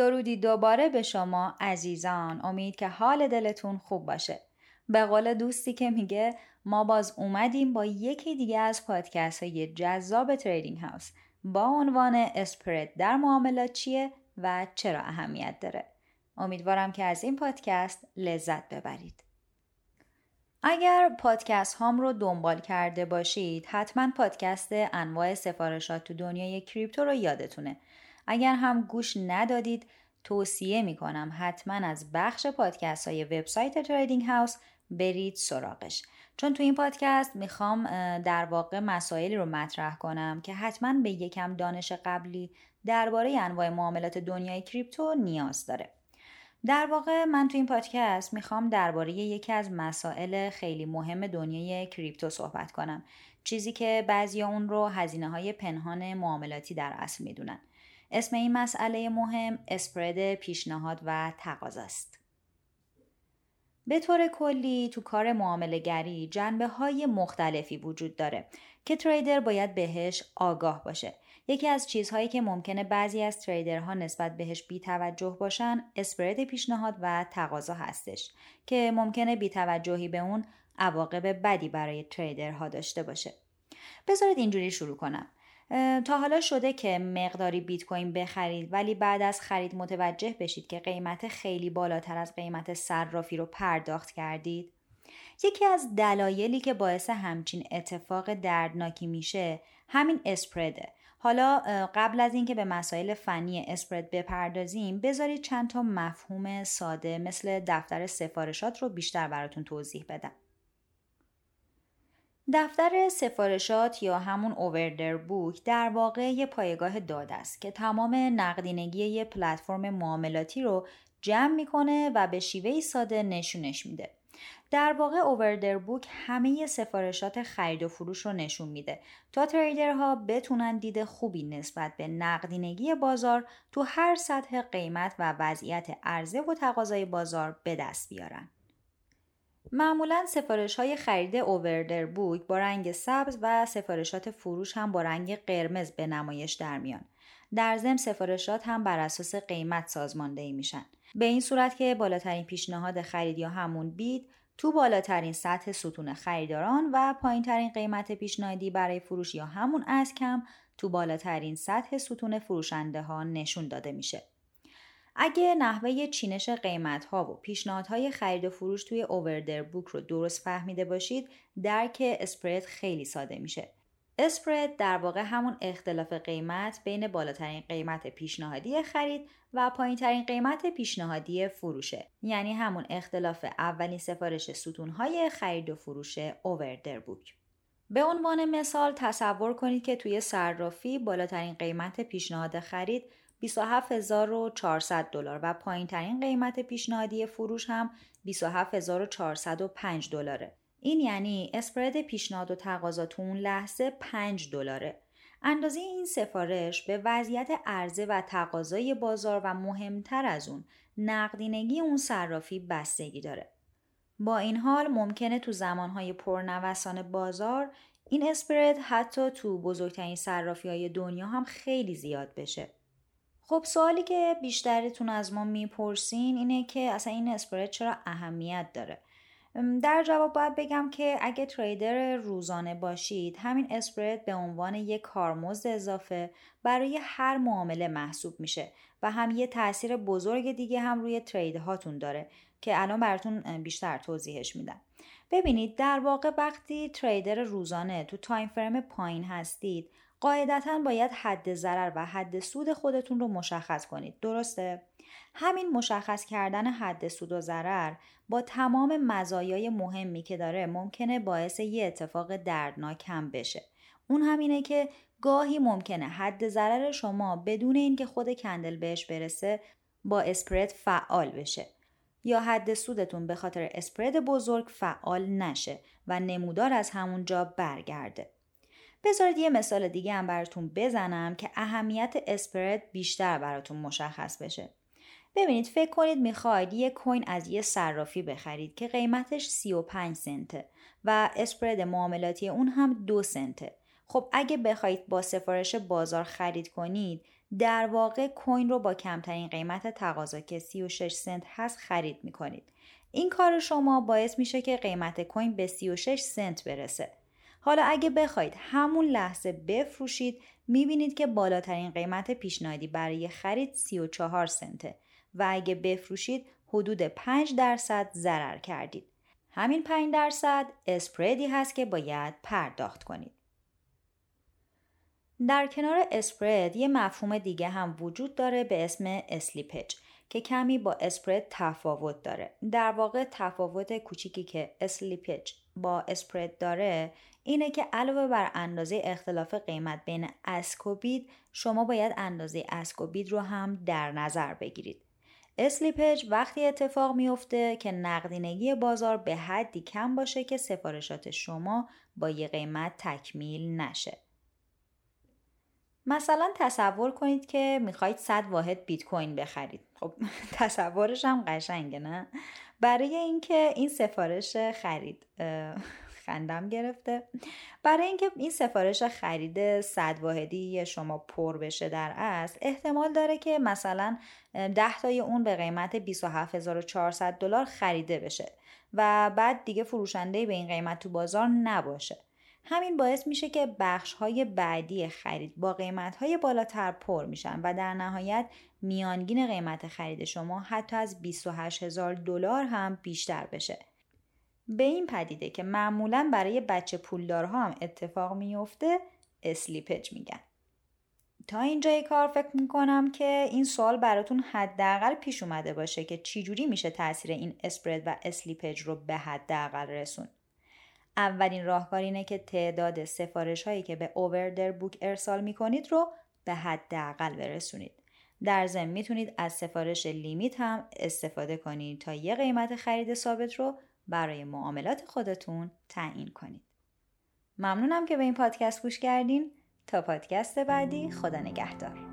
درودی دوباره به شما عزیزان. امید که حال دلتون خوب باشه. به قول دوستی که میگه ما باز اومدیم با یکی دیگه از پادکست های جذاب تریدینگ هاوس. با عنوان اسپرد در معاملات چیه و چرا اهمیت داره. امیدوارم که از این پادکست لذت ببرید. اگر پادکست هام رو دنبال کرده باشید حتما پادکست انواع سفارشات تو دنیای کریپتو رو یادتونه. اگر هم گوش ندادید توصیه می کنم حتما از بخش پادکست های وبسایت تریدینگ هاوس برید سراغش. چون تو این پادکست می‌خوام در واقع مسائلی رو مطرح کنم که حتما به یکم دانش قبلی درباره انواع معاملات دنیای کریپتو نیاز داره. در واقع من تو این پادکست می‌خوام درباره یکی از مسائل خیلی مهم دنیای کریپتو صحبت کنم. چیزی که بعضی اون رو هزینه های پنهان معاملاتی در اصل می‌دونن. اسم این مسئله مهم اسپرد پیشنهاد و تقاضاست. به طور کلی تو کار معامله گری جنبه های مختلفی وجود داره که تریدر باید بهش آگاه باشه. یکی از چیزهایی که ممکنه بعضی از تریدرها نسبت بهش بیتوجه باشن اسپرد پیشنهاد و تقاضا هستش که ممکنه بیتوجهی به اون عواقب بدی برای تریدرها داشته باشه. بذارید اینجوری شروع کنم. تا حالا شده که مقداری بیت کوین بخرید ولی بعد از خرید متوجه بشید که قیمت خیلی بالاتر از قیمت صرافی رو پرداخت کردید؟ یکی از دلایلی که باعث همچین اتفاق دردناکی میشه همین اسپرده. حالا قبل از اینکه به مسائل فنی اسپرد بپردازیم بذارید چند تا مفهوم ساده مثل دفتر سفارشات رو بیشتر براتون توضیح بدم. دفتر سفارشات یا همون اووردر بوک در واقع یه پایگاه داده است که تمام نقدینگی یه پلتفرم معاملاتی رو جمع می‌کنه و به شیوه ساده نشونش میده. در واقع اووردر بوک همه سفارشات خرید و فروش رو نشون میده تا تریدرها بتونن دید خوبی نسبت به نقدینگی بازار تو هر سطح قیمت و وضعیت عرضه و تقاضای بازار به دست بیارن. معمولا سفارش های خرید اووردر بوک با رنگ سبز و سفارشات فروش هم با رنگ قرمز به نمایش در میان. در ضمن سفارشات هم بر اساس قیمت سازماندهی میشن. به این صورت که بالاترین پیشنهاد خرید یا همون بید تو بالاترین سطح ستون خریداران و پایینترین قیمت پیشنهادی برای فروش یا همون اسکم تو بالاترین سطح ستون فروشنده ها نشون داده میشه. اگه نحوه چینش قیمت ها و پیشنهادهای خرید و فروش توی اووردر بوک رو درست فهمیده باشید درک اسپرد خیلی ساده میشه. اسپرد در واقع همون اختلاف قیمت بین بالاترین قیمت پیشنهادی خرید و پایینترین قیمت پیشنهادی فروشه یعنی همون اختلاف اولین سفارش ستونهای خرید و فروش اووردر بوک به عنوان مثال تصور کنید که توی صرافی بالاترین قیمت پیشنهاد خرید 27400 دلار و پایین ترین قیمت پیشنهادی فروش هم 27405 دلاره. این یعنی اسپرد پیشنهاد و تقاضا تو اون لحظه 5 دلاره. اندازه این سفارش به وضعیت عرضه و تقاضای بازار و مهمتر از اون نقدینگی اون صرافی بستگی داره. با این حال ممکنه تو زمانهای پرنوسان بازار این اسپرد حتی تو بزرگترین صرافی های دنیا هم خیلی زیاد بشه. خب سوالی که بیشترتون از ما می‌پرسین اینه که اصلا این اسپرد چرا اهمیت داره؟ در جواب باید بگم که اگه تریدر روزانه باشید همین اسپرد به عنوان یک کارمزد اضافه برای هر معامله محسوب میشه و هم یه تاثیر بزرگ دیگه هم روی ترید هاتون داره که الان براتون بیشتر توضیحش میدم. ببینید در واقع وقتی تریدر روزانه تو تایم فرم پایین هستید قاعدتا باید حد ضرر و حد سود خودتون رو مشخص کنید. درسته؟ همین مشخص کردن حد سود و ضرر با تمام مزایای مهمی که داره ممکنه باعث یه اتفاق دردناک هم بشه. اون همینه که گاهی ممکنه حد ضرر شما بدون اینکه خود کندل بهش برسه با اسپرد فعال بشه یا حد سودتون به خاطر اسپرد بزرگ فعال نشه و نمودار از همون جا برگرده. بذارید یه مثال دیگه هم براتون بزنم که اهمیت اسپرد بیشتر براتون مشخص بشه. ببینید فکر کنید می‌خواید یه کوین از یه صرافی بخرید که قیمتش 35 سنته و اسپرد معاملاتی اون هم دو سنته. خب اگه بخواید با سفارش بازار خرید کنید در واقع کوین رو با کمترین قیمت تقاضا که 36 سنت هست خرید می‌کنید این کار شما باعث میشه که قیمت کوین به 36 سنت برسه حالا اگه بخواید همون لحظه بفروشید می‌بینید که بالاترین قیمت پیشنهادی برای خرید 34 سنته و اگه بفروشید حدود 5 درصد ضرر کردید. همین 5 درصد اسپریدی هست که باید پرداخت کنید. در کنار اسپرد یه مفهوم دیگه هم وجود داره به اسم اسلیپج که کمی با اسپرد تفاوت داره. در واقع تفاوت کوچیکی که اسلیپج با اسپرد داره اینه که علاوه بر اندازه اختلاف قیمت بین اسکوبید شما باید اندازه اسکوبید رو هم در نظر بگیرید. اسلیپج وقتی اتفاق میفته که نقدینگی بازار به حدی کم باشه که سفارشات شما با یه قیمت تکمیل نشه. مثلا تصور کنید که می‌خواید 100 واحد بیت کوین بخرید. خب تصورش هم قشنگه نه؟ برای اینکه این سفارش خرید خندم گرفته برای اینکه این سفارش خرید صد واحدی شما پر بشه در اصل احتمال داره که مثلا 10 تای اون به قیمت 27400 دلار خریده بشه و بعد دیگه فروشنده به این قیمت تو بازار نباشه همین باعث میشه که بخش های بعدی خرید با قیمت های بالاتر پر میشن و در نهایت میانگین قیمت خرید شما حتی از 28 هزار دلار هم بیشتر بشه. به این پدیده که معمولا برای بچه پولدارها هم اتفاق میفته اسلیپج میگن. تا اینجای کار فکر می‌کنم که این سوال براتون حداقل پیش اومده باشه که چجوری میشه تاثیر این اسپرد و اسلیپج رو به حداقل رسون. اولین راهکار اینه که تعداد سفارش هایی که به اووردر بوک ارسال می‌کنید رو به حداقل برسونید در ضمن می‌تونید از سفارش لیمیت هم استفاده کنید تا یه قیمت خرید ثابت رو برای معاملات خودتون تعیین کنید. ممنونم که به این پادکست گوش کردین. تا پادکست بعدی خدا نگهدار.